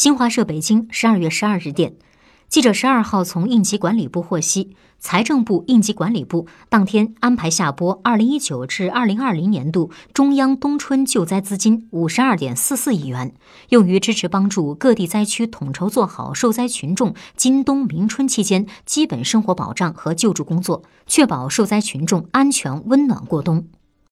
新华社北京十二月十二日电。记者十二号从应急管理部获悉财政部应急管理部当天安排下拨二零一九至二零二零年度中央冬春救灾资金五十二点四四亿元用于支持帮助各地灾区统筹做好受灾群众今冬明春期间基本生活保障和救助工作确保受灾群众安全温暖过冬。